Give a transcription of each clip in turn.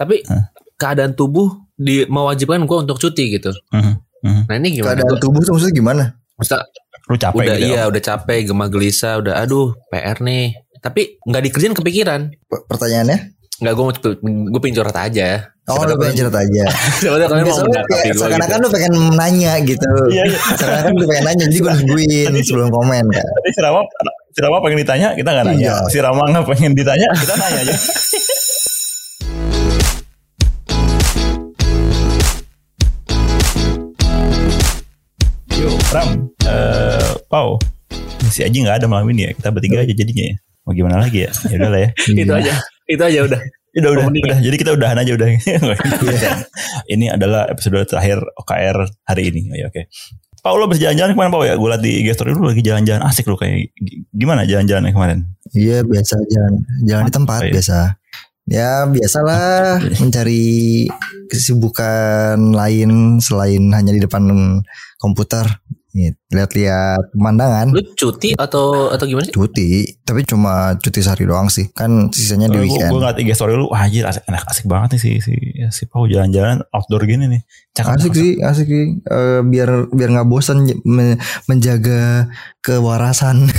Tapi Hah? keadaan tubuh di mewajibkan gue untuk cuti gitu. Mhm, mhm. Nah ini gimana? Keadaan Gua- tubuh tuh maksudnya gimana? Maksudnya Lu capek udah gitu iya ya? udah capek, gemah gelisah, udah aduh PR nih. Tapi nggak dikerjain kepikiran. P- Pertanyaannya? Nggak gue gue pengen curhat aja. Oh, lu pengen cerita aja. Siapa tahu kalian mau kayak seakan-akan gitu. lu pengen nanya gitu. Iya, iya. Seakan-akan lu pengen nanya, jadi gue nungguin sebelum komen kan. Tadi si Rama, si Rama pengen ditanya, kita nggak nanya. Iya. Si Rama nggak pengen ditanya, kita nanya aja. Ram, eh, Pau, si Aji nggak ada malam ini ya. Kita bertiga aja jadinya ya. Mau gimana lagi ya? Ya udah lah ya. Itu aja. Itu aja udah. Udah, udah, udah. Jadi kita udahan aja udah. ini adalah episode terakhir OKR hari ini. Oh, ya, oke. Pau lo habis jalan-jalan ke mana Pau ya? Gue liat di IG story lu lagi jalan-jalan asik lu kayak gimana jalan-jalannya kemarin? Iya biasa jalan jalan di tempat Oh, iya. biasa. Ya biasalah mencari kesibukan lain selain hanya di depan komputer. Nih, Lihat-lihat pemandangan. Lu cuti atau atau gimana sih? Cuti, tapi cuma cuti sehari doang sih. Kan sisanya di weekend. gue ngeliat IG story lu, wah anjir asik, enak asik banget nih si si si Pau jalan-jalan outdoor gini nih. Cakep Asik sih, asik sih. Eh, biar biar nggak bosan menjaga kewarasan.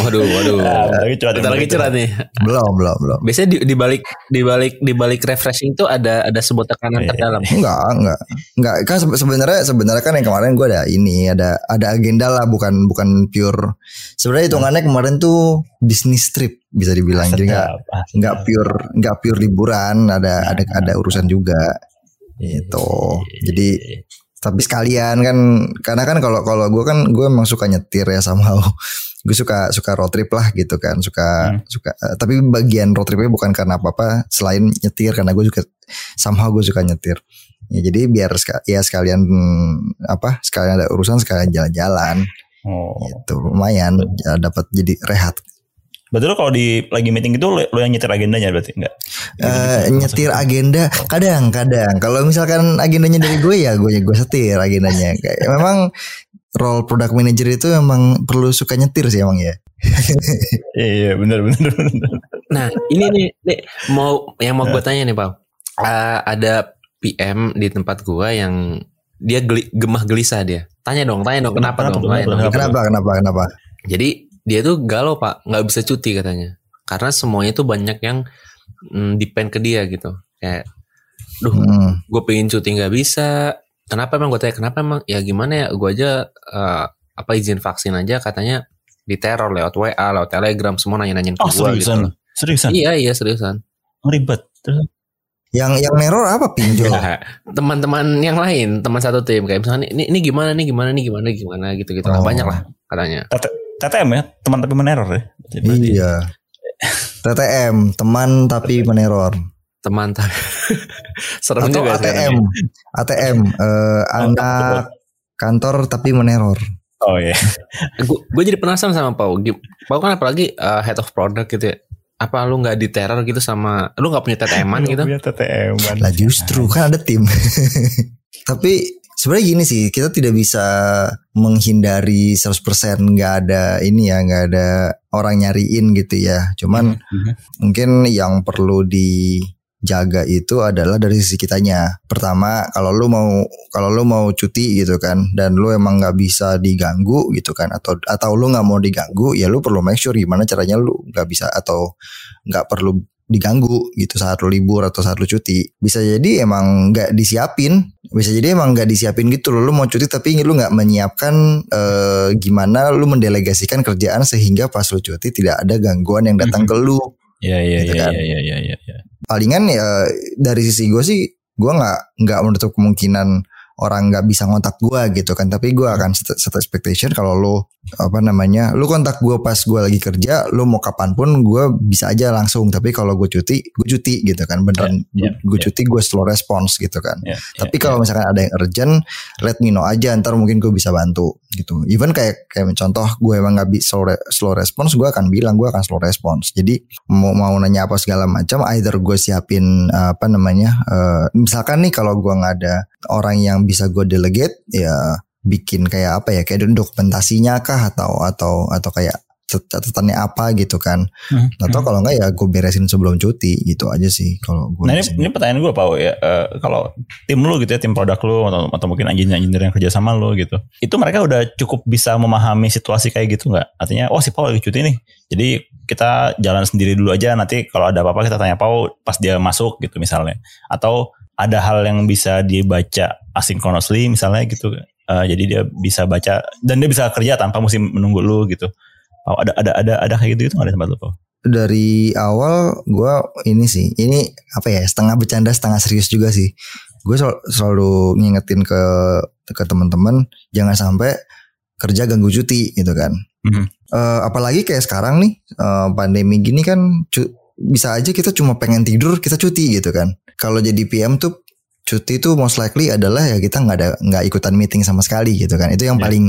Waduh, waduh. Nah, bentar lagi curhat, Kita bentar lagi curhat nih. belum, belum, belum. Biasanya di, di balik di balik di balik refreshing itu ada ada sebuah tekanan Iya. terdalam. Enggak, enggak. Enggak, kan sebe- sebenarnya sebenarnya kan yang kemarin gue ada ini, ada ada agenda lah bukan bukan pure. Sebenarnya hitungannya kemarin tuh bisnis trip bisa dibilang. Jadi enggak sedap. pure enggak pure liburan, ada ada ada urusan juga. Iya, Gitu. Jadi tapi sekalian kan karena kan kalau kalau gue kan gue emang suka nyetir ya somehow gue suka suka road trip lah gitu kan suka Hmm. suka eh, tapi bagian road tripnya bukan karena apa apa selain nyetir karena gue juga somehow gue suka nyetir ya jadi biar ya sekalian hmm, apa sekalian ada urusan sekalian jalan-jalan Oh. gitu lumayan ya, dapat jadi rehat Berarti lo kalau di lagi meeting itu lo, lo yang nyetir agendanya berarti enggak? Eh, nyetir agenda kadang kadang kalau misalkan agendanya dari gue ya gue gue setir agendanya kayak memang role product manager itu memang perlu suka nyetir sih emang ya Iya iya benar benar benar. Nah, ini nih, nih mau yang mau Ya. gue tanya nih, Pak. Ah, ada PM di tempat gua yang dia geli- gemah gelisah dia. Tanya dong, tanya dong kenapa, Kenapa dong? kenapa, dong. kenapa kenapa kenapa Jadi dia tuh galau pak, nggak bisa cuti katanya. Karena semuanya tuh banyak yang mm, depend ke dia gitu. Kayak, duh, Hmm. gue pengen cuti nggak bisa. Kenapa emang gue tanya kenapa emang? Ya gimana ya, gue aja eh, apa izin vaksin aja katanya diteror lewat WA, lewat Telegram, semua nanya-nanyain ke Oh gue gitu. seriusan, seriusan, Iya iya seriusan. ribet. Terus yang yang neror apa pinjol Ya, teman-teman yang lain, teman satu tim kayak misalnya ini, ini gimana nih gimana nih gimana gimana gitu-gitu lah Oh. banyak lah katanya. TTM ya, teman tapi meneror ya. Berarti- iya TTM teman tapi meneror Teman tapi serem atau juga ATM. ATM eh, anak kantor tapi meneror Oh iya. Gue gue jadi penasaran sama Pau. Pau kan apalagi uh, head of product gitu ya. Apa lu nggak diteror gitu sama lu nggak punya TTM-an gitu? Punya TTM -an. Lah justru kan ada tim. Tapi sebenarnya gini sih, kita tidak bisa menghindari 100% nggak ada ini ya, nggak ada orang nyariin gitu ya. Cuman Mhm. mungkin yang perlu dijaga itu adalah dari sisi kitanya. Pertama, kalau lu mau kalau lu mau cuti gitu kan dan lu emang nggak bisa diganggu gitu kan atau atau lu nggak mau diganggu ya lu perlu make sure gimana caranya lu nggak bisa atau nggak perlu diganggu gitu saat lu libur atau saat lu cuti. Bisa jadi emang nggak disiapin bisa jadi emang nggak disiapin gitu loh lu mau cuti tapi lu nggak menyiapkan eh, gimana lu mendelegasikan kerjaan sehingga pas lu cuti tidak ada gangguan yang datang ke lu Iya iya Gitu iya kan. iya iya iya iya. palingan ya dari sisi gue sih gue nggak nggak menutup kemungkinan orang nggak bisa ngontak gue gitu kan tapi gue akan set, set expectation kalau lu apa namanya lu kontak gue pas gue lagi kerja lu mau kapan pun gue bisa aja langsung. Tapi kalau gue cuti gue cuti gitu kan. Beneran Ya, ya, gue ya. cuti gue slow response gitu kan. Iya, tapi iya, kalau misalkan ada yang urgent let me know aja ntar mungkin gue bisa bantu gitu. Even kayak kayak contoh gue emang nggak bisa slow, re- slow response gue akan bilang gue akan slow response. Jadi mau mau nanya apa segala macam either gue siapin uh, apa namanya uh, misalkan nih kalau gue nggak ada orang yang bisa gue delegate ya bikin kayak apa ya kayak dokumentasinya kah atau atau atau kayak catatannya apa gitu kan. Hmm. Atau kalau enggak ya gue beresin sebelum cuti gitu aja sih kalau gue. Nah ini, ini pertanyaan gue Pak ya Eh, kalau tim lu gitu ya tim produk lu atau, atau mungkin engineer engineer yang kerja sama lu gitu itu mereka udah cukup bisa memahami situasi kayak gitu nggak artinya oh si Paul lagi cuti nih jadi kita jalan sendiri dulu aja nanti kalau ada apa-apa kita tanya Paul pas dia masuk gitu misalnya atau ada hal yang bisa dibaca asynchronously misalnya gitu Eh, jadi dia bisa baca dan dia bisa kerja tanpa mesti menunggu lu gitu Pau, ada ada ada ada kayak gitu gitu nggak ada tempat lu Pau? dari awal gue ini sih ini apa ya setengah bercanda setengah serius juga sih gue sel- selalu ngingetin ke ke teman-teman jangan sampai kerja ganggu cuti gitu kan Mhm. Eh, apalagi kayak sekarang nih eh, pandemi gini kan cu- bisa aja kita cuma pengen tidur kita cuti gitu kan kalau jadi PM tuh cuti tuh most likely adalah ya kita nggak ada nggak ikutan meeting sama sekali gitu kan itu yang Ya. paling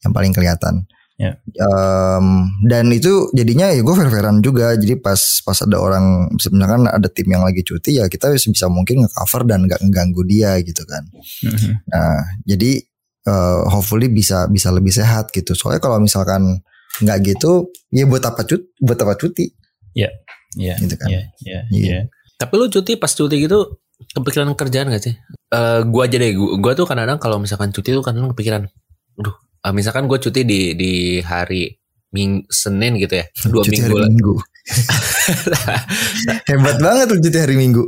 yang paling kelihatan Ya. Em, dan itu jadinya ya gue fair-fairan juga jadi pas pas ada orang misalkan ada tim yang lagi cuti ya kita bisa mungkin nge-cover dan nggak ngeganggu dia gitu kan Mhm. nah jadi eh, hopefully bisa bisa lebih sehat gitu soalnya kalau misalkan nggak gitu ya buat apa cuti buat apa cuti Iya, gitu kan iya, iya, Iya. iya. Tapi lu cuti pas cuti gitu kepikiran kerjaan gak sih? Eh gua aja deh, gua, gua tuh kadang-kadang kalau misalkan cuti tuh kadang kepikiran, aduh, eh, misalkan gue cuti di di hari Ming Senin gitu ya, dua cuti minggu hari lah. minggu hebat banget tuh cuti hari minggu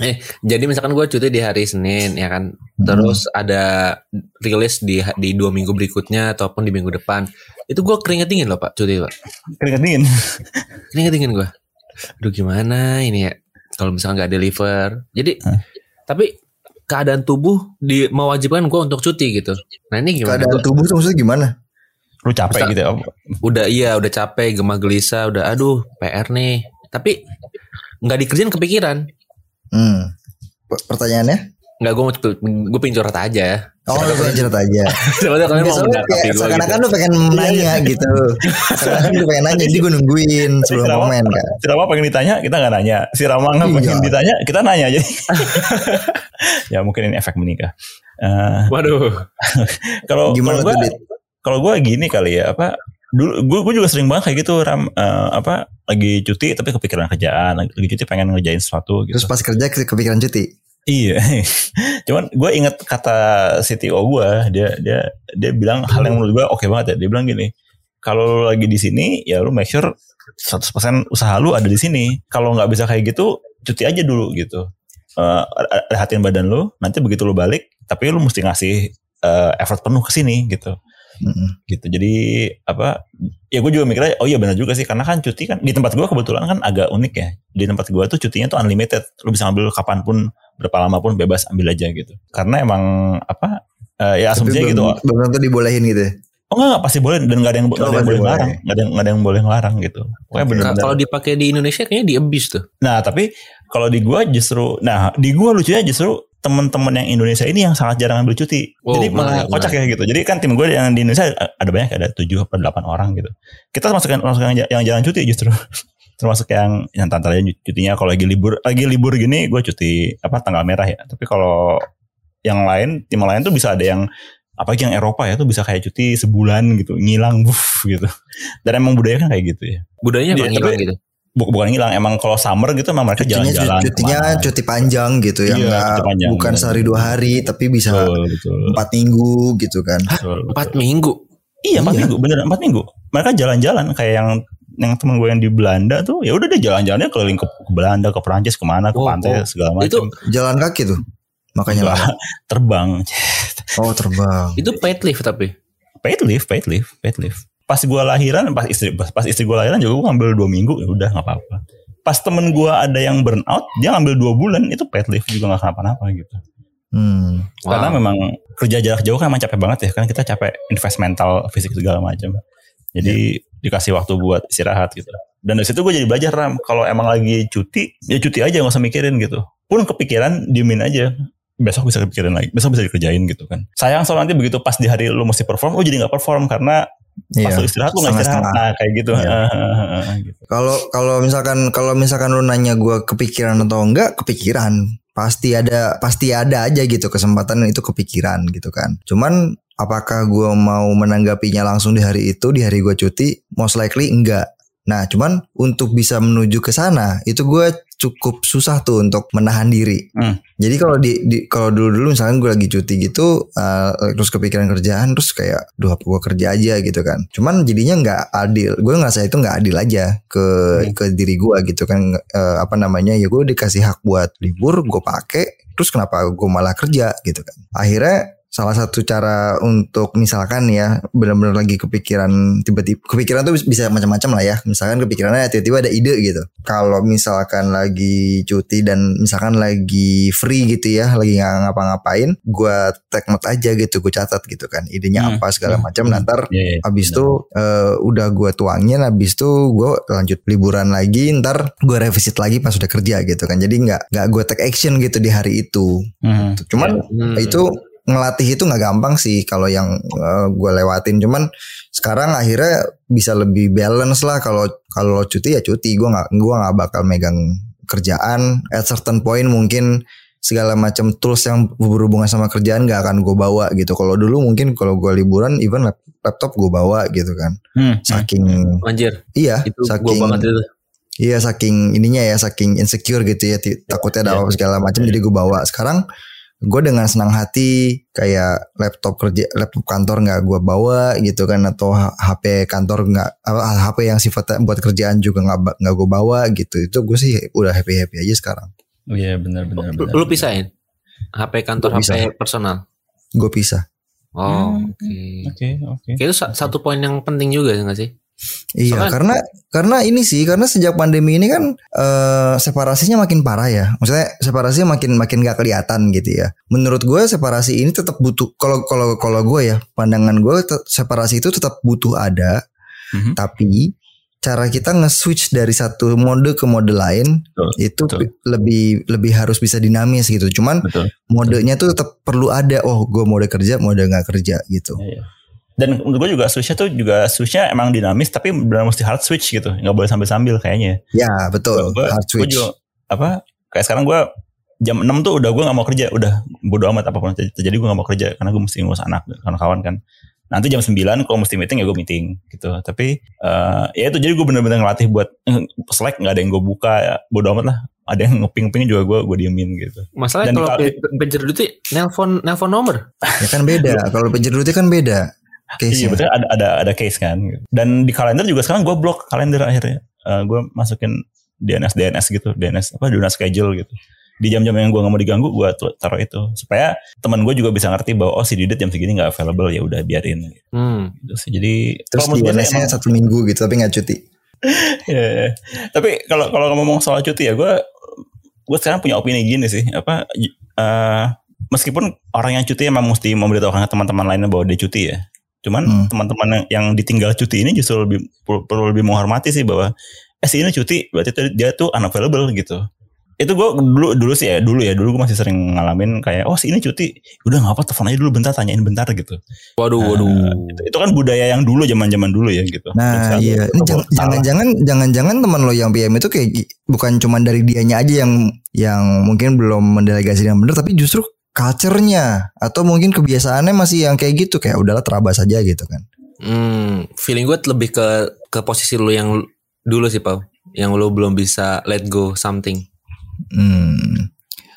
Eh, jadi misalkan gue cuti di hari Senin ya kan, terus ada rilis di di dua minggu berikutnya ataupun di minggu depan, itu gue keringet dingin loh pak cuti pak, Keringet dingin. keringet dingin gue. Aduh gimana ini ya, kalau misalkan nggak deliver, jadi Hah? tapi keadaan tubuh di mewajibkan gue untuk cuti gitu. Nah ini gimana? keadaan Gua- tubuh tuh maksudnya gimana Lu capek Bisa- gitu ya. udah iya udah capek gemah gelisah udah aduh PR nih tapi nggak dikerjain kepikiran hmm. P- pertanyaannya nggak gue mau gue pengen curhat aja Oh lu pengen cerita aja tahu kalian mau menangkapi gue seakan-akan gitu lu pengen nanya gitu Seakan-akan lu pengen nanya Jadi gue nungguin sebelum Kenapa? komen kan Si Rama pengen ditanya, kita nggak nanya. Si Rama nggak Iya. pengen ditanya, kita nanya jadi. ya mungkin ini efek menikah. Eh, waduh kalau Gimana gue Dit? kalau gue gini kali ya apa dulu gue gue juga sering banget kayak gitu ram eh, apa lagi cuti tapi kepikiran kerjaan lagi, cuti pengen ngerjain sesuatu gitu Terus pas kerja ke- kepikiran cuti iya. Cuman gue inget kata CTO gue dia dia dia bilang hal yang menurut gue oke banget ya. Dia bilang gini kalau lu lagi di sini ya lu make sure 100% usaha lu ada di sini. Kalau nggak bisa kayak gitu cuti aja dulu gitu. Eh, rehatin badan lu nanti begitu lu balik tapi lu mesti ngasih eh, effort penuh ke sini gitu Mm-mm. gitu. Jadi apa ya gue juga mikirnya oh iya benar juga sih. Karena kan cuti kan di tempat gue kebetulan kan agak unik ya. Di tempat gue tuh cutinya tuh unlimited. Lu bisa ambil kapan pun berapa lama pun bebas ambil aja gitu. Karena emang apa eh, ya Tapi asumsinya gitu. belum, tentu dibolehin gitu ya? Oh enggak, enggak pasti boleh. Dan nggak ada yang, nggak ada yang boleh ngelarang nggak ada yang nggak ada yang boleh ngelarang gitu. Pokoknya Oke. bener-bener kalau dipakai di Indonesia kayaknya di abuse tuh. Nah, tapi kalau di gua justru nah, di gua lucunya justru teman-teman yang Indonesia ini yang sangat jarang ambil cuti. Wow, Jadi malah menarik, kocak ya gitu. Jadi kan tim gue yang di Indonesia ada banyak ada 7 atau 8 orang gitu. Kita termasuk yang, termasuk yang, yang jarang cuti justru. termasuk yang yang tantara cutinya kalau lagi libur lagi libur gini gue cuti apa tanggal merah ya. Tapi kalau yang lain tim lain tuh bisa ada yang apalagi yang Eropa ya tuh bisa kayak cuti sebulan gitu ngilang buff gitu dan emang budaya kan kayak gitu ya budayanya emang hilang tapi- gitu bukan ngilang emang kalau summer gitu emang mereka jalan-jalan cutinya ke mana. cuti panjang gitu yang Iya, panjang, bukan benar. sehari dua hari tapi bisa betul betul, empat minggu gitu kan betul, empat betul. minggu iya empat Iya. minggu bener empat minggu mereka jalan-jalan kayak yang yang temen gue yang di Belanda tuh ya udah dia jalan-jalannya keliling ke, ke Belanda ke Perancis ke mana ke Wow, pantai wow. segala itu macam jalan kaki tuh makanya Enggak, lama. terbang oh terbang itu paid leave tapi paid leave paid leave paid leave pas gue lahiran pas istri pas, pas istri gue lahiran juga gue ngambil dua minggu ya udah nggak apa-apa. Pas temen gue ada yang burn out dia ngambil dua bulan itu paid leave juga nggak kenapa-napa gitu. Hmm. karena Wow. memang kerja jarak jauh kan emang capek banget ya kan kita capek invest mental fisik segala macam. Jadi dikasih waktu buat istirahat gitu. Dan dari situ gue jadi belajar ram. Kalau emang lagi cuti ya cuti aja nggak usah mikirin gitu. Pun kepikiran diemin aja. Besok bisa kepikiran lagi besok bisa dikerjain gitu kan. Sayang soal nanti begitu pas di hari lu mesti perform lu jadi nggak perform karena pas Iya. lu istirahat lu nggak istirahat nah kayak gitu Iya. gitu. Kalau kalau misalkan kalau misalkan lu nanya gua kepikiran atau enggak, kepikiran. Pasti ada pasti ada aja gitu kesempatan itu kepikiran gitu kan. Cuman apakah gue mau menanggapinya langsung di hari itu di hari gue cuti most likely enggak nah cuman untuk bisa menuju ke sana itu gue cukup susah tuh untuk menahan diri. Hmm. jadi kalau di, di kalau dulu dulu misalkan gue lagi cuti gitu uh, terus kepikiran kerjaan terus kayak duh apa gue kerja aja gitu kan. Cuman jadinya nggak adil. Gue ngerasa itu nggak adil aja ke Hmm. ke diri gue gitu kan. Eh, apa namanya ya gue dikasih hak buat libur gue pakai terus kenapa gue malah kerja gitu kan. Akhirnya salah satu cara untuk misalkan ya benar-benar lagi kepikiran tiba-tiba kepikiran tuh bisa macam-macam lah ya misalkan kepikirannya tiba-tiba ada ide gitu kalau misalkan lagi cuti dan misalkan lagi free gitu ya lagi nggak ngapa-ngapain gue take note aja gitu gue catat gitu kan idenya Hmm, apa segala hmm, macam hmm. nanti Iya, iya. Abis itu eh, udah gue tuangin, abis itu gue lanjut liburan lagi, ntar gue revisit lagi pas udah kerja gitu kan. Jadi nggak nggak gue take action gitu di hari itu. Hmm. Cuman Hmm. itu ngelatih itu nggak gampang sih kalau yang gue lewatin. Cuman sekarang akhirnya bisa lebih balance lah kalau kalau cuti ya cuti. Gue nggak gua nggak bakal megang kerjaan. At certain point mungkin segala macam tools yang berhubungan sama kerjaan gak akan gue bawa gitu. Kalau dulu mungkin kalau gue liburan even lap- laptop gue bawa gitu kan. Hmm. Saking Anjir, iya, itu gua saking banget itu. iya saking ininya ya saking insecure gitu ya takutnya ada Iya. apa segala macam jadi gue bawa. Sekarang gue dengan senang hati kayak laptop kerja laptop kantor nggak gue bawa gitu kan atau HP kantor nggak apa HP yang sifatnya buat kerjaan juga nggak ba- nggak gue bawa gitu itu gue sih udah happy happy aja sekarang Iya benar benar Lu, benar. lu pisahin? HP kantor, Gua HP pisah. personal. gue pisah Oh, Hmm. oke. Oke oke. Itu sa- satu poin yang penting juga nggak sih? Iya, Soalnya- karena karena ini sih karena sejak pandemi ini kan eh, separasinya makin parah ya. Maksudnya separasinya makin makin gak kelihatan gitu ya. Menurut gue separasi ini tetap butuh. Kalau kalau kalau gue ya pandangan gue separasi itu tetap butuh ada. Mhm. Tapi cara kita nge-switch dari satu mode ke mode lain Betul, itu betul. lebih lebih harus bisa dinamis gitu. Cuman Betul. modenya tuh tetap perlu ada. Oh, gue mode kerja, mode nggak kerja gitu. Iya. Dan menurut gue juga switchnya tuh juga switchnya emang dinamis tapi benar mesti hard switch gitu nggak boleh sambil sambil kayaknya. Ya betul. Gue hard switch. juga apa kayak sekarang gue jam 6 tuh udah gue nggak mau kerja udah bodo amat apa pun terjadi gue nggak mau kerja karena gue mesti ngurus anak kawan-kawan kan. Nanti jam 9 kalau mesti meeting ya gue meeting gitu. Tapi eh, ya itu jadi gue bener-bener ngelatih buat eh, Slack nggak ada yang gue buka ya bodo amat lah. Ada yang ngeping-ping juga gue gue diemin gitu. Masalahnya kalau di- pe- pager duty nelpon nelpon nomor. Ya kan beda. Kalau pager duty kan beda. Case Iya betul ada ada ada case kan. Dan di kalender juga sekarang gue blok kalender akhirnya. Eh, gue masukin DNS DNS gitu, DNS apa DNS schedule gitu. Di jam-jam yang gue nggak mau diganggu, gue taruh itu supaya teman gue juga bisa ngerti bahwa oh si Didit jam segini nggak available ya udah biarin. Hmm. Gitu sih. Jadi Terus kalau di DNS-nya emang- satu minggu gitu tapi nggak cuti. Iya, iya. Tapi kalau kalau ngomong soal cuti ya gue gue sekarang punya opini gini sih apa eh, meskipun orang yang cuti emang mesti memberitahukan ke teman-teman lainnya bahwa dia cuti ya. Cuman Hmm. teman-teman yang, yang ditinggal cuti ini justru lebih perlu, lebih menghormati sih bahwa eh si ini cuti berarti tuh dia tuh unavailable gitu. Itu gue dulu dulu sih ya dulu ya dulu gue masih sering ngalamin kayak oh si ini cuti udah nggak apa telepon aja dulu bentar tanyain bentar gitu. Waduh, Nah, waduh. itu, itu kan budaya yang dulu zaman-zaman dulu ya gitu. Nah iya, itu ini jangan-jangan jangan-jangan teman lo yang PM itu kayak bukan cuma dari dianya aja yang yang mungkin belum mendelegasi yang benar, tapi justru culture-nya atau mungkin kebiasaannya masih yang kayak gitu kayak udahlah terabas aja gitu kan. Hmm, feeling gue lebih ke ke posisi lu yang dulu sih, Pau. Yang lu belum bisa let go something. Hmm.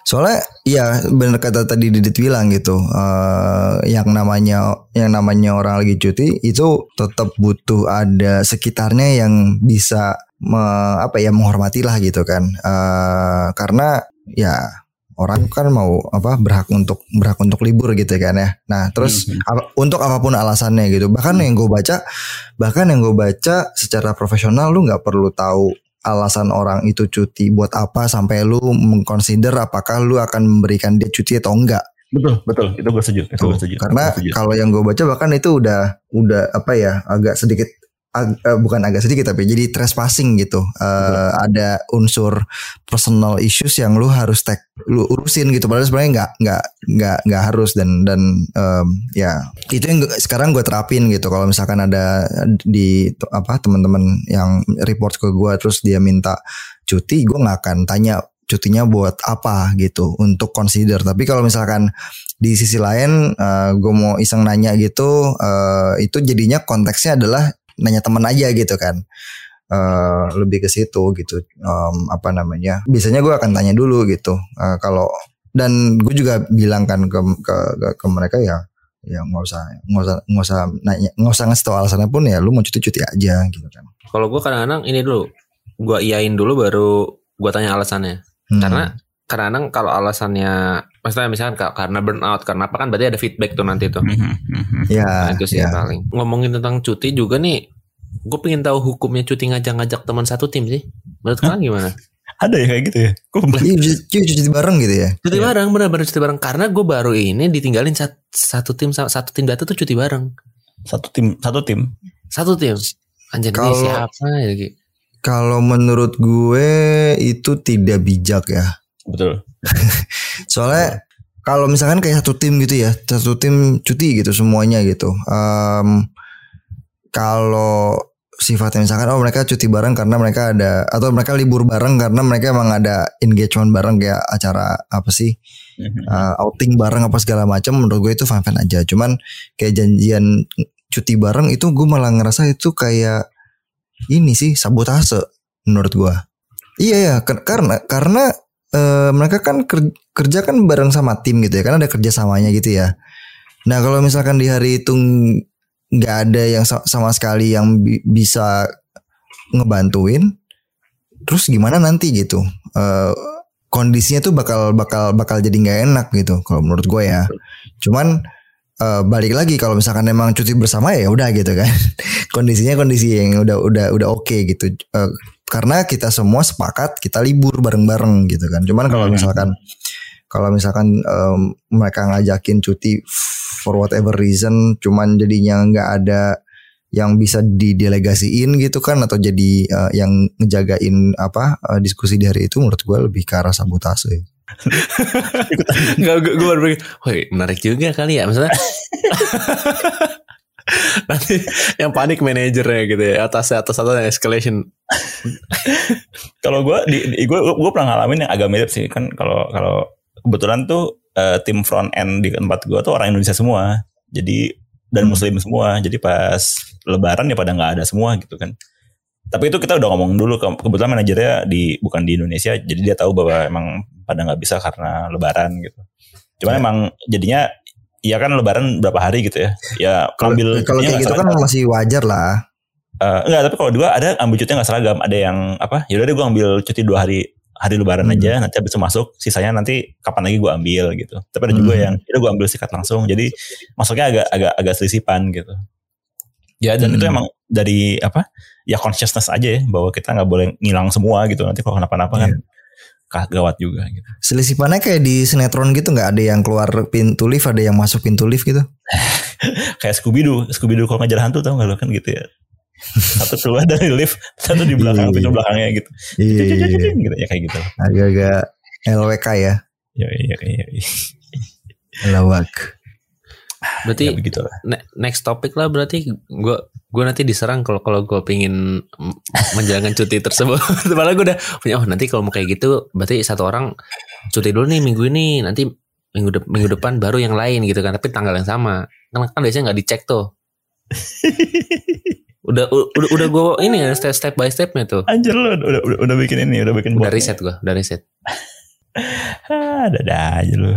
Soalnya ya bener kata tadi Didit bilang gitu, eh, yang namanya yang namanya orang lagi cuti itu tetap butuh ada sekitarnya yang bisa me- apa ya menghormati lah gitu kan, Eh, karena ya orang kan mau apa berhak untuk berhak untuk libur gitu kan ya. Nah terus Mhm. apa- untuk apa pun alasannya gitu, bahkan yang gue baca, bahkan yang gue baca secara profesional lu nggak perlu tahu alasan orang itu cuti buat apa sampai lu mengconsider apakah lu akan memberikan dia cuti atau enggak. Betul, betul. Itu gue setuju. Itu Tuh, gue setuju. karena kalau yang gue baca bahkan itu udah udah apa ya agak sedikit ag- eh, bukan agak sedikit tapi jadi trespassing gitu. Eh, ada unsur personal issues yang lu harus take lu urusin gitu padahal sebenarnya nggak nggak nggak nggak harus dan dan em, ya itu yang gua- sekarang gue terapin gitu kalau misalkan ada di apa teman-teman yang report ke gue terus dia minta cuti gue nggak akan tanya cutinya buat apa gitu untuk consider. Tapi kalau misalkan di sisi lain uh, gue mau iseng nanya gitu, uh, itu jadinya konteksnya adalah nanya temen aja gitu kan. Uh, lebih ke situ gitu um, apa namanya biasanya gue akan tanya dulu gitu uh, kalau dan gue juga bilang kan ke ke, ke, ke mereka ya ya nggak usah nggak usah nggak usah nanya nggak usah ngasih tau alasannya pun ya lu mau cuti cuti aja gitu kan Kalau gue kadang-kadang ini dulu, gue iyain dulu baru gue tanya alasannya. Hmm. Karena kadang-kadang kalau alasannya, maksudnya misalkan ka- karena burnout, karena apa kan berarti ada feedback tuh nanti tuh. Mhm, mhm. ya Nah, itu sih ya. yang paling. Ngomongin tentang cuti juga nih, gue pengen tahu hukumnya cuti ngajak-ngajak teman satu tim sih. Menurut kalian gimana? Ada ya kayak gitu ya? Iya, cuci, cuci, cuci bareng gitu ya Cuti bareng, bener-bener cuti bareng. Karena gue baru ini ditinggalin sat- satu tim sama satu tim data tuh cuti bareng. satu tim satu tim Satu tim. Anjir ini Kalau- siapa ya? Kalau menurut gue itu tidak bijak ya. betul. Soalnya kalau misalkan kayak satu tim gitu ya, satu tim cuti gitu semuanya gitu. Em, kalau sifatnya misalkan oh mereka cuti bareng karena mereka ada atau mereka libur bareng karena mereka emang ada engagement bareng kayak acara apa sih uh, outing bareng apa segala macam menurut gue itu fan fan aja. Cuman kayak janjian cuti bareng itu gue malah ngerasa itu kayak ini sih sabotase menurut gue. Iya ya karena karena eh, mereka kan ker- kerja kan bareng sama tim gitu ya kan ada kerja samanya gitu ya. Nah kalau misalkan di hari itu ng- nggak ada yang sa- sama sekali yang bi- bisa ngebantuin terus gimana nanti gitu? Eh, kondisinya tuh bakal bakal bakal jadi nggak enak gitu kalau menurut gue ya. Cuman eh, balik lagi kalau misalkan emang cuti bersama ya udah gitu kan. Kondisinya kondisi yang udah udah udah oke gitu. Eh, karena kita semua sepakat kita libur bareng-bareng gitu kan cuman kalau Hmm. misalkan kalau misalkan em, mereka ngajakin cuti for whatever reason cuman jadinya nggak ada yang bisa didelegasiin gitu kan atau jadi eh, yang ngejagain apa eh, diskusi di hari itu menurut gue lebih ke arah sabotase. Enggak, gue, gue baru pikir, woi menarik juga kali ya. Maksudnya, nanti yang panik manajernya gitu ya. Atas atas atas escalation. Kalau gue di, di gue gue pernah ngalamin yang agak mirip sih kan kalau kalau kebetulan tuh eh, tim front end di tempat gue tuh orang Indonesia semua. Jadi dan Hmm. muslim semua. Jadi pas lebaran ya pada nggak ada semua gitu kan. Tapi itu kita udah ngomong dulu ke- kebetulan manajernya di bukan di Indonesia jadi dia tahu bahwa emang pada nggak bisa karena lebaran gitu. Cuman Ya. emang jadinya ya kan lebaran berapa hari gitu ya. Ya Kalau ambil kalau kayak gitu kan masih wajar lah. Eh, enggak, tapi kalau dua ada ambil cutinya nggak seragam. Ada yang apa? Yaudah deh gue ambil cuti dua hari hari lebaran Hmm. aja. Nanti habis itu masuk, sisanya nanti kapan lagi gue ambil gitu. Tapi ada juga Hmm. yang yaudah gue ambil sikat langsung. Jadi masuknya agak agak agak selisipan gitu. Ya dan Hmm. itu emang dari apa? Ya consciousness aja ya bahwa kita nggak boleh ngilang semua gitu. Nanti kalau kenapa-napa kan ka- gawat juga gitu. Selisipannya kayak di sinetron gitu nggak ada yang keluar pintu lift, ada yang masuk pintu lift gitu. Kayak Scooby Doo, Scooby Doo kalau ngejar hantu tau gak lo kan gitu ya. Satu keluar dari lift, satu di belakang Iya, pintu iya. belakangnya gitu. Iya, iya, iya. gitu ya kayak gitu. agak-agak LWK ya, Ya, iya, iya, iya. lawak. Berarti ya begitu lah. ne- next topic lah berarti gue gue nanti diserang kalau kalau gue pingin menjalankan cuti tersebut. Padahal gue udah punya oh nanti kalau mau kayak gitu berarti satu orang cuti dulu nih minggu ini nanti minggu de- minggu depan baru yang lain gitu kan tapi tanggal yang sama kan kan biasanya nggak dicek tuh. udah udah udah gue ini ya step step by stepnya tuh. Anjir lu udah, udah, udah bikin ini, udah bikin Udah riset gue, udah riset. Ah, ada aja lu.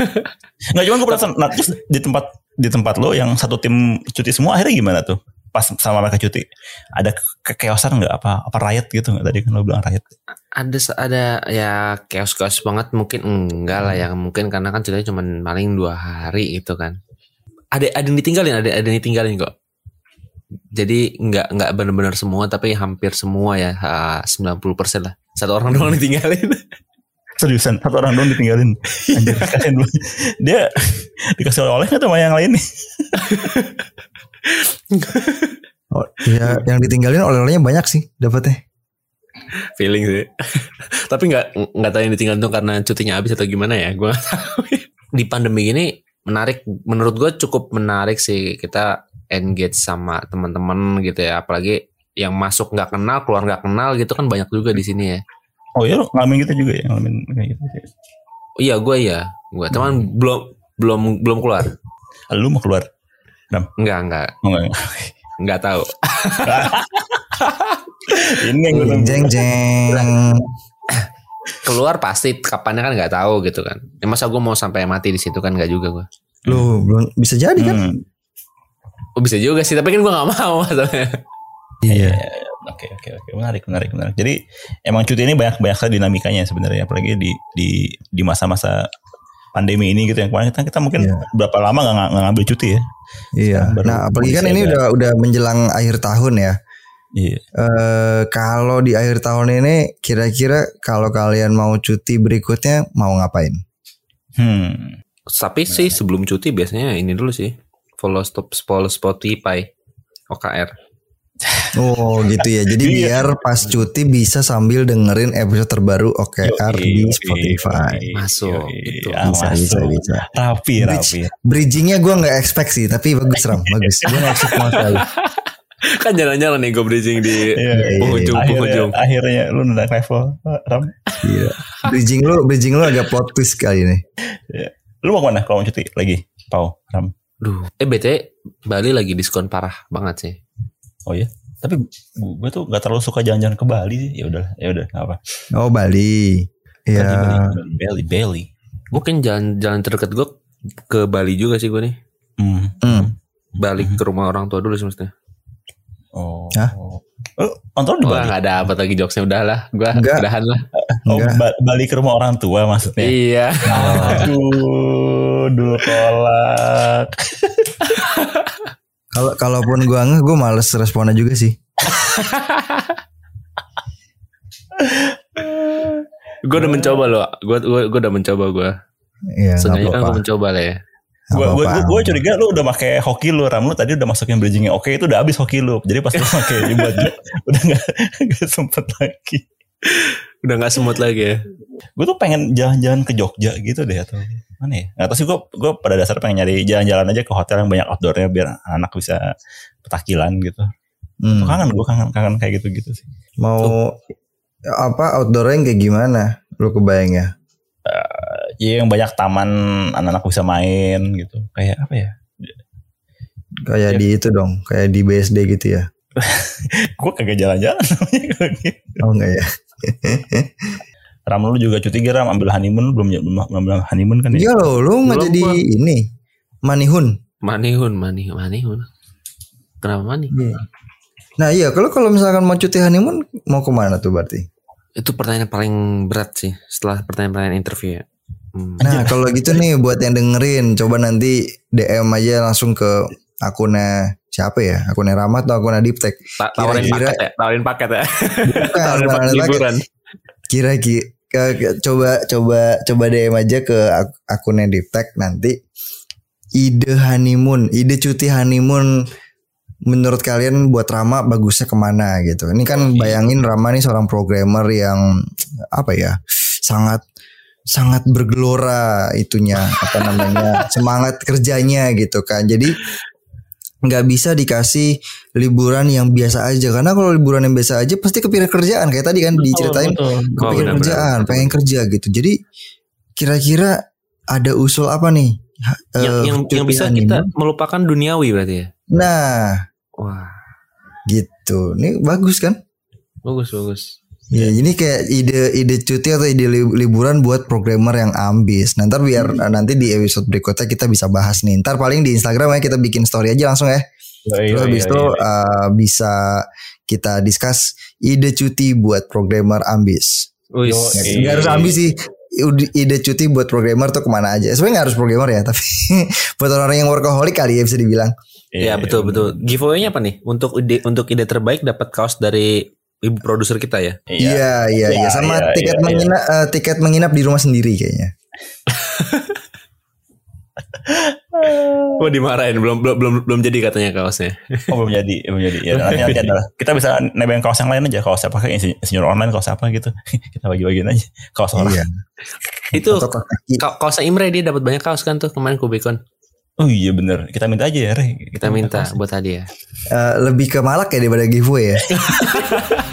Nggak cuma gue penasaran, nah, terus di tempat di tempat lo yang satu tim cuti semua akhirnya gimana tuh? Pas sama mereka cuti, ada ke- kekeosan nggak? Apa apa riot gitu nggak? Tadi kan lo bilang riot? ada ada ya chaos chaos banget. Mungkin enggak lah ya. Mungkin karena kan ceritanya cuma paling dua hari gitu kan. Ada ada yang ditinggalin ada ada yang ditinggalin kok. Jadi nggak nggak benar-benar semua tapi hampir semua ya. Ha, 90% lah. Satu orang doang ditinggalin Seriusan satu orang doang ditinggalin. Anjir, kasihan lu. Dia dikasih oleh-oleh nggak sama yang lain nih? Oh, ya yang ditinggalin oleh-olehnya banyak sih dapatnya. feeling sih tapi nggak nggak tahu yang ditinggalin tuh karena cutinya habis atau gimana ya gue nggak tahu di pandemi ini menarik menurut gue cukup menarik sih kita engage sama teman-teman gitu ya apalagi yang masuk nggak kenal keluar nggak kenal gitu kan banyak juga di sini ya Oh iya ngalamin gitu juga ya ngalamin kayak gitu. Iya gue iya. Gue teman belum belum belum keluar. Lu mau keluar? Enggak enggak Oh, enggak. enggak tahu. Ini yang gue. Jeng jeng. Keluar pasti kapannya kan nggak tahu gitu kan. Ya, masa gue mau sampai mati di situ kan nggak juga gue. Lu belum bisa jadi kan? Hmm. Oh, bisa juga sih tapi kan gue nggak mau masalahnya. Iya. Oke oke oke menarik menarik menarik. Jadi emang cuti ini banyak banyak sekali dinamikanya sebenarnya apalagi di di di masa-masa pandemi ini gitu yang kemarin kita, kita mungkin Iya. berapa lama nggak ngambil cuti ya? Iya. Baru Nah, apalagi kan ini ada. udah udah menjelang akhir tahun ya. Iya. Eh kalau di akhir tahun ini kira-kira kalau kalian mau cuti berikutnya mau ngapain? Hmm. Tapi sih sebelum cuti biasanya ini dulu sih. Follow stop follow Spotify OKR. Oh gitu ya. Jadi Iya. biar pas cuti bisa sambil dengerin episode terbaru OKR di Yoi, Spotify. yoi, Masuk, yoi. gitu. Ah, Bisa, masuk. bisa, bisa. Rapi, Bridge. rapi. Bridgingnya gue nggak expect sih, tapi bagus ram, bagus. Gue nggak expect sama sekali. kan jalan-jalan nih gue bridging di Iya, iya, penghujung akhirnya, penghujung. akhirnya lu naik level Ram. Iya. Bridging lu, bridging lu agak plot twist kali ini. Lu mau ke mana kalau mau cuti lagi? Pau, Ram. Duh, eh BT Bali lagi diskon parah banget sih. Oh iya. Tapi gue tuh gak terlalu suka jalan-jalan ke Bali sih. Ya udah, ya udah, apa. Oh Bali. Bali, Iya. Bali, Bali, Bali. Gue kan jalan-jalan terdekat gue ke Bali juga sih gue nih. Hmm. Hmm. Balik ke rumah orang tua dulu sih maksudnya. Oh. Hah? Oh, nonton di Wah Bali. gak ada apa lagi jokesnya udah lah. Gue Enggak. udahan lah. Oh, Enggak. ba- balik ke rumah orang tua maksudnya. Iya. Aduh, dulu kolak. Kalau kalaupun gue nggak, gue males responnya juga sih. gue udah mencoba loh. Gue gue gue udah mencoba gue. Iya. nggak Sengaja kan apa-apa. gue mencoba lah ya. Nggak Gue gue apa-apa. gue curiga lu udah pakai hoki lu Ram lu tadi udah masukin bridgingnya oke itu udah habis hoki lu jadi pas lu pakai buat udah nggak nggak sempet lagi Udah gak semut lagi ya. gue tuh pengen jalan-jalan ke Jogja gitu deh atau mana ya nggak tahu sih gue gue pada dasar pengen nyari jalan-jalan aja ke hotel yang banyak outdoornya biar anak bisa petakilan gitu Hmm. kangen gue kangen kangen kayak gitu gitu sih Mau apa outdoornya yang kayak gimana? Lu kebayang ya? ya yang banyak taman anak-anak bisa main gitu kayak apa ya Kayak Iya. di itu dong, kayak di BSD gitu ya? gue kagak jalan-jalan. Oh enggak ya? Ram lu juga cuti gak Ram ambil honeymoon belum belum belum honeymoon kan ya Iya loh, lu nggak jadi gua. ini manihun. Manihun, manihun, manihun. Kenapa mani? Nah iya, kalau kalau misalkan mau cuti honeymoon mau ke mana tuh berarti? Itu pertanyaan paling berat sih setelah pertanyaan-pertanyaan interview ya. Hmm. Nah kalau gitu nih buat yang dengerin, coba nanti DM aja langsung ke akunnya siapa ya? Akunnya Rahmat atau akunnya Diptek? Ta- tawarin paket ya, tawarin paket ya. Bukan, tawarin paket liburan. Kira-kira ke- ke- coba coba coba DM aja ke ak- akunnya Diptek nanti ide honeymoon, ide cuti honeymoon menurut kalian buat Rama bagusnya ke mana gitu? Ini kan bayangin Rama nih seorang programmer yang apa ya sangat sangat bergelora itunya apa namanya semangat kerjanya gitu kan. Jadi nggak bisa dikasih liburan yang biasa aja. Karena kalau liburan yang biasa aja pasti kepikiran kerjaan. Kayak tadi kan diceritain Oh, kepikiran benar, kerjaan benar. pengen kerja gitu. Jadi kira-kira ada usul apa nih? Ha- yang eh, yang, yang bisa honeymoon? kita melupakan duniawi berarti ya. nah. Wah, gitu. Ini bagus kan? Bagus bagus. Ya, ini kayak ide-ide cuti atau ide li- liburan buat programmer yang ambis. Nah, ntar biar Hmm. nanti di episode berikutnya kita bisa bahas nih. Ntar paling di Instagram ya kita bikin story aja langsung ya. Yoi, Terus yoi, habis yoi, itu yoi. eh, bisa kita discuss ide cuti buat programmer ambis. Wih, Yo, Gak harus ambis sih. Ide- cuti buat programmer tuh ke mana aja. Sebenarnya gak harus programmer ya, tapi buat orang yang workaholic kali ya bisa dibilang. ya betul betul. Giveaway-nya apa nih? Untuk ide untuk ide terbaik dapat kaos dari ibu produser kita ya. Iya, iya, iya. Iya, Sama iya, tiket iya, menginap eh, tiket menginap di rumah sendiri kayaknya. Oh dimarahin belum belum belum belum jadi katanya kaosnya. Oh belum jadi, belum jadi. Ya, nanti, nanti adalah kita bisa nebeng kaos yang lain aja, kaos apa kayak insinyur insinyur online, kaos apa gitu. kita bagi-bagiin aja kaos orang. Iya. Itu Atau kaki. ka- kaosnya Imre dia dapat banyak kaos kan tuh kemarin Kubikon. Oh iya bener, kita minta aja ya, Re. Kita minta kaos. buat hadiah. Eh, lebih ke malak ya daripada giveaway ya.